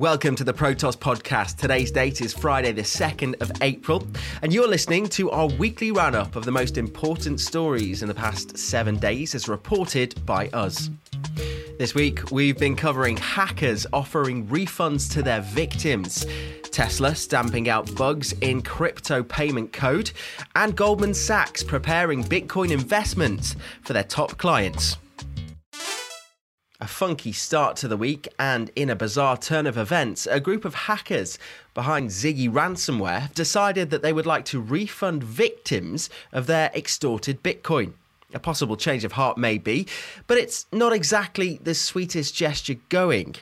Welcome to the Protos podcast. Today's date is Friday, the 2nd of April, and you're listening to our weekly roundup of the most important stories in the past seven days as reported by us. This week, we've been covering hackers offering refunds to their victims, Tesla stamping out bugs in crypto payment code, and Goldman Sachs preparing Bitcoin investments for their top clients. A funky start to the week, and in a bizarre turn of events, a group of hackers behind Ziggy ransomware decided that they would like to refund victims of their extorted Bitcoin. A possible change of heart, maybe, but it's not exactly the sweetest gesture going.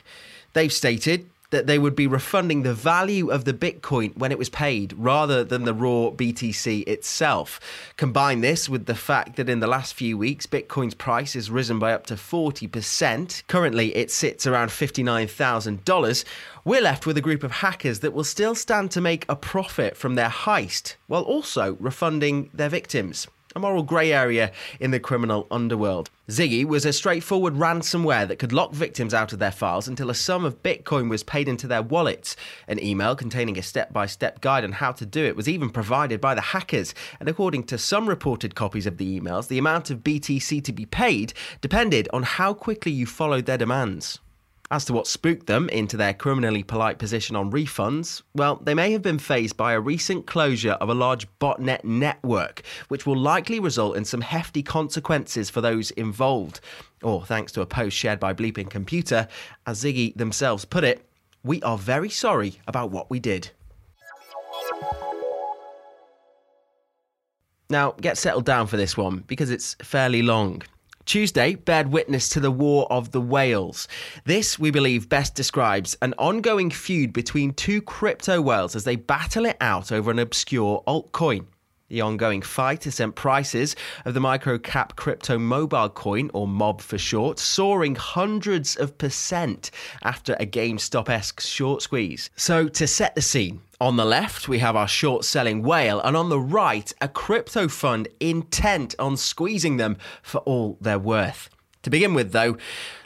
They've stated that they would be refunding the value of the Bitcoin when it was paid rather than the raw BTC itself. Combine this with the fact that in the last few weeks, Bitcoin's price has risen by up to 40%. Currently, it sits around $59,000. We're left with a group of hackers that will still stand to make a profit from their heist while also refunding their victims a moral grey area in the criminal underworld. Ziggy was a straightforward ransomware that could lock victims out of their files until a sum of Bitcoin was paid into their wallets. An email containing a step by step guide on how to do it was even provided by the hackers, and according to some reported copies of the emails, the amount of BTC to be paid depended on how quickly you followed their demands. As to what spooked them into their criminally polite position on refunds, well, they may have been faced by a recent closure of a large botnet network, which will likely result in some hefty consequences for those involved. Or, thanks to a post shared by Bleeping Computer, as Ziggy themselves put it, we are very sorry about what we did. Now, get settled down for this one because it's fairly long. Tuesday bared witness to the War of the Whales. This, we believe, best describes an ongoing feud between two crypto whales as they battle it out over an obscure altcoin. The ongoing fight has sent prices of the microcap crypto mobile coin, or MOB for short, soaring hundreds of percent after a GameStop esque short squeeze. So, to set the scene, on the left, we have our short selling whale, and on the right, a crypto fund intent on squeezing them for all they're worth. To begin with, though,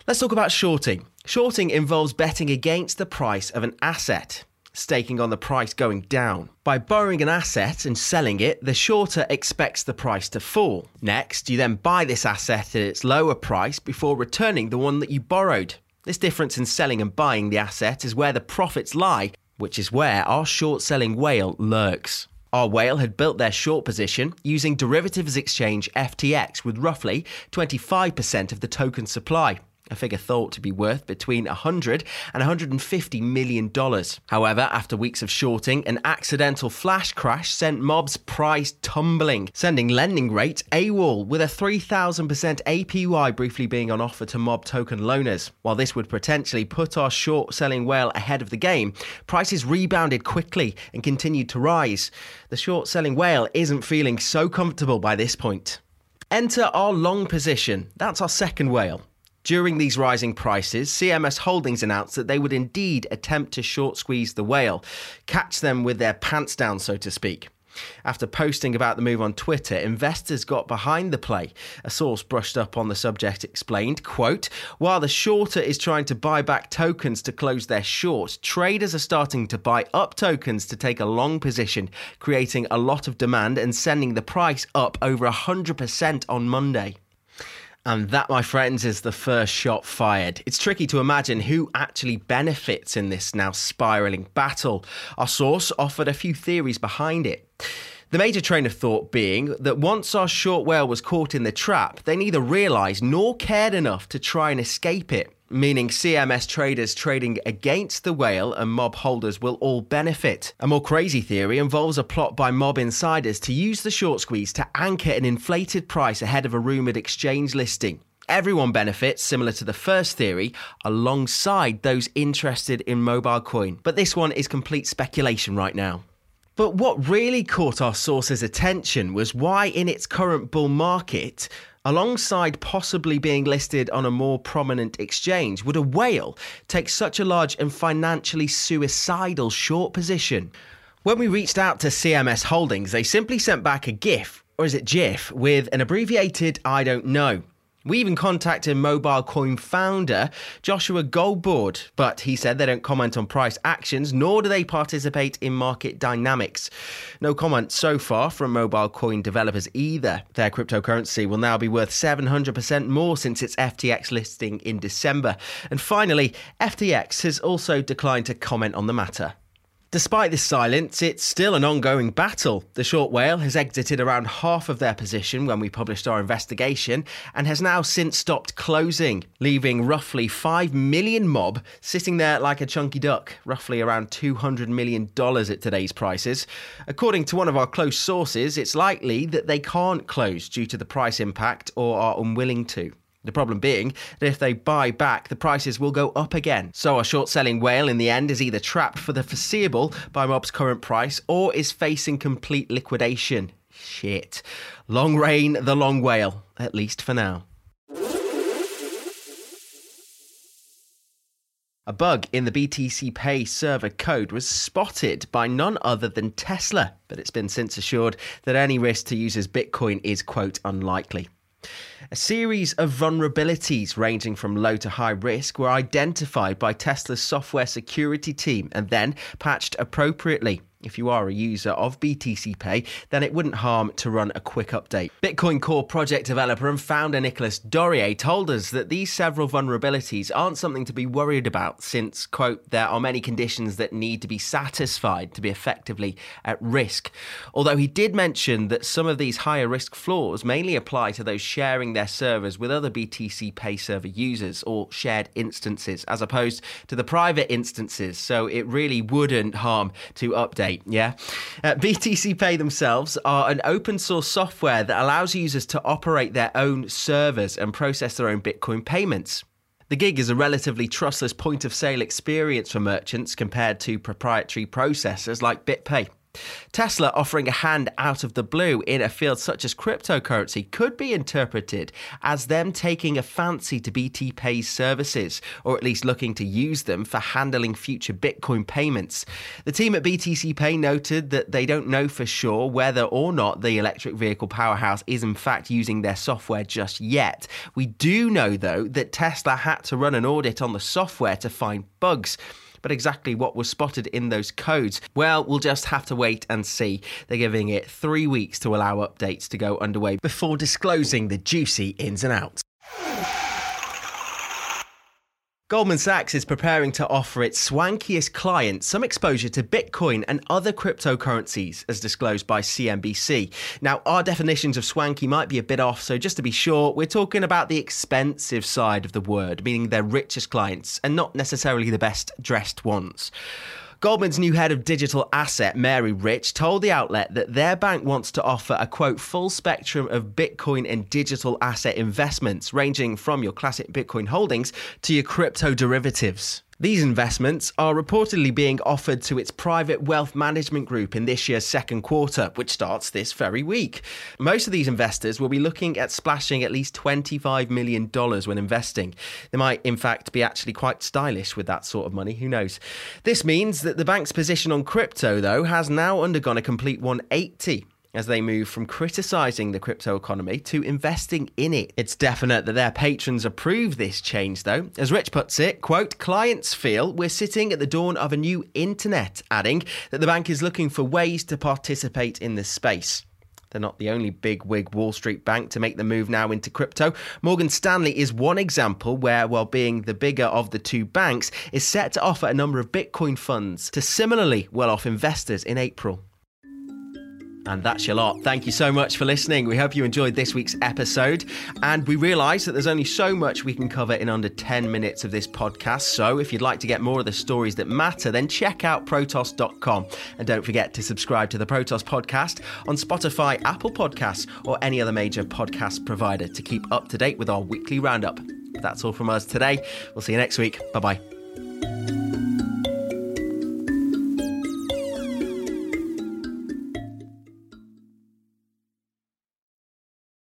let's talk about shorting. Shorting involves betting against the price of an asset staking on the price going down. By borrowing an asset and selling it, the shorter expects the price to fall. Next, you then buy this asset at its lower price before returning the one that you borrowed. This difference in selling and buying the asset is where the profits lie, which is where our short selling whale lurks. Our whale had built their short position using derivatives exchange FTX with roughly 25% of the token supply a figure thought to be worth between 100 and 150 million dollars. However, after weeks of shorting, an accidental flash crash sent Mob's price tumbling, sending lending rates AWOL with a 3000% APY briefly being on offer to Mob token loaners. While this would potentially put our short selling whale ahead of the game, prices rebounded quickly and continued to rise. The short selling whale isn't feeling so comfortable by this point. Enter our long position. That's our second whale. During these rising prices, CMS Holdings announced that they would indeed attempt to short squeeze the whale, catch them with their pants down, so to speak. After posting about the move on Twitter, investors got behind the play. A source brushed up on the subject explained, quote, while the shorter is trying to buy back tokens to close their short, traders are starting to buy up tokens to take a long position, creating a lot of demand and sending the price up over 100% on Monday. And that, my friends, is the first shot fired. It's tricky to imagine who actually benefits in this now spiraling battle. Our source offered a few theories behind it. The major train of thought being that once our short whale was caught in the trap, they neither realised nor cared enough to try and escape it meaning CMS traders trading against the whale and mob holders will all benefit. A more crazy theory involves a plot by mob insiders to use the short squeeze to anchor an inflated price ahead of a rumoured exchange listing. Everyone benefits, similar to the first theory, alongside those interested in mobile coin. But this one is complete speculation right now. But what really caught our source's attention was why, in its current bull market, alongside possibly being listed on a more prominent exchange, would a whale take such a large and financially suicidal short position? When we reached out to CMS Holdings, they simply sent back a GIF, or is it GIF, with an abbreviated I don't know. We even contacted Mobile Coin founder Joshua Goldbard, but he said they don't comment on price actions nor do they participate in market dynamics. No comment so far from Mobile Coin developers either. Their cryptocurrency will now be worth 700% more since its FTX listing in December. And finally, FTX has also declined to comment on the matter. Despite this silence, it's still an ongoing battle. The short whale has exited around half of their position when we published our investigation and has now since stopped closing, leaving roughly 5 million mob sitting there like a chunky duck, roughly around $200 million at today's prices. According to one of our close sources, it's likely that they can't close due to the price impact or are unwilling to. The problem being that if they buy back, the prices will go up again. So a short selling whale in the end is either trapped for the foreseeable by Mob's current price or is facing complete liquidation. Shit. Long reign the long whale, at least for now. A bug in the BTC Pay server code was spotted by none other than Tesla, but it's been since assured that any risk to users' Bitcoin is, quote, unlikely. A series of vulnerabilities ranging from low to high risk were identified by Tesla's software security team and then patched appropriately if you are a user of BTC Pay, then it wouldn't harm to run a quick update. Bitcoin Core project developer and founder Nicolas Dorier told us that these several vulnerabilities aren't something to be worried about since, quote, there are many conditions that need to be satisfied to be effectively at risk. Although he did mention that some of these higher risk flaws mainly apply to those sharing their servers with other BTC Pay server users or shared instances, as opposed to the private instances, so it really wouldn't harm to update yeah. Uh, BTC Pay themselves are an open source software that allows users to operate their own servers and process their own Bitcoin payments. The gig is a relatively trustless point of sale experience for merchants compared to proprietary processors like BitPay. Tesla offering a hand out of the blue in a field such as cryptocurrency could be interpreted as them taking a fancy to BTC Pay's services, or at least looking to use them for handling future Bitcoin payments. The team at BTC Pay noted that they don't know for sure whether or not the electric vehicle powerhouse is in fact using their software just yet. We do know, though, that Tesla had to run an audit on the software to find bugs. But exactly what was spotted in those codes? Well, we'll just have to wait and see. They're giving it three weeks to allow updates to go underway before disclosing the juicy ins and outs. Goldman Sachs is preparing to offer its swankiest clients some exposure to Bitcoin and other cryptocurrencies, as disclosed by CNBC. Now, our definitions of swanky might be a bit off, so just to be sure, we're talking about the expensive side of the word, meaning their richest clients and not necessarily the best dressed ones. Goldman's new head of digital asset, Mary Rich, told the outlet that their bank wants to offer a quote full spectrum of Bitcoin and digital asset investments, ranging from your classic Bitcoin holdings to your crypto derivatives. These investments are reportedly being offered to its private wealth management group in this year's second quarter, which starts this very week. Most of these investors will be looking at splashing at least $25 million when investing. They might, in fact, be actually quite stylish with that sort of money, who knows? This means that the bank's position on crypto, though, has now undergone a complete 180 as they move from criticizing the crypto economy to investing in it. It's definite that their patrons approve this change though. As Rich puts it, quote, clients feel we're sitting at the dawn of a new internet, adding that the bank is looking for ways to participate in this space. They're not the only big wig Wall Street bank to make the move now into crypto. Morgan Stanley is one example where, while being the bigger of the two banks, is set to offer a number of Bitcoin funds to similarly well off investors in April. And that's your lot. Thank you so much for listening. We hope you enjoyed this week's episode. And we realise that there's only so much we can cover in under 10 minutes of this podcast. So if you'd like to get more of the stories that matter, then check out Protos.com. And don't forget to subscribe to the Protos podcast on Spotify, Apple Podcasts, or any other major podcast provider to keep up to date with our weekly roundup. That's all from us today. We'll see you next week. Bye bye.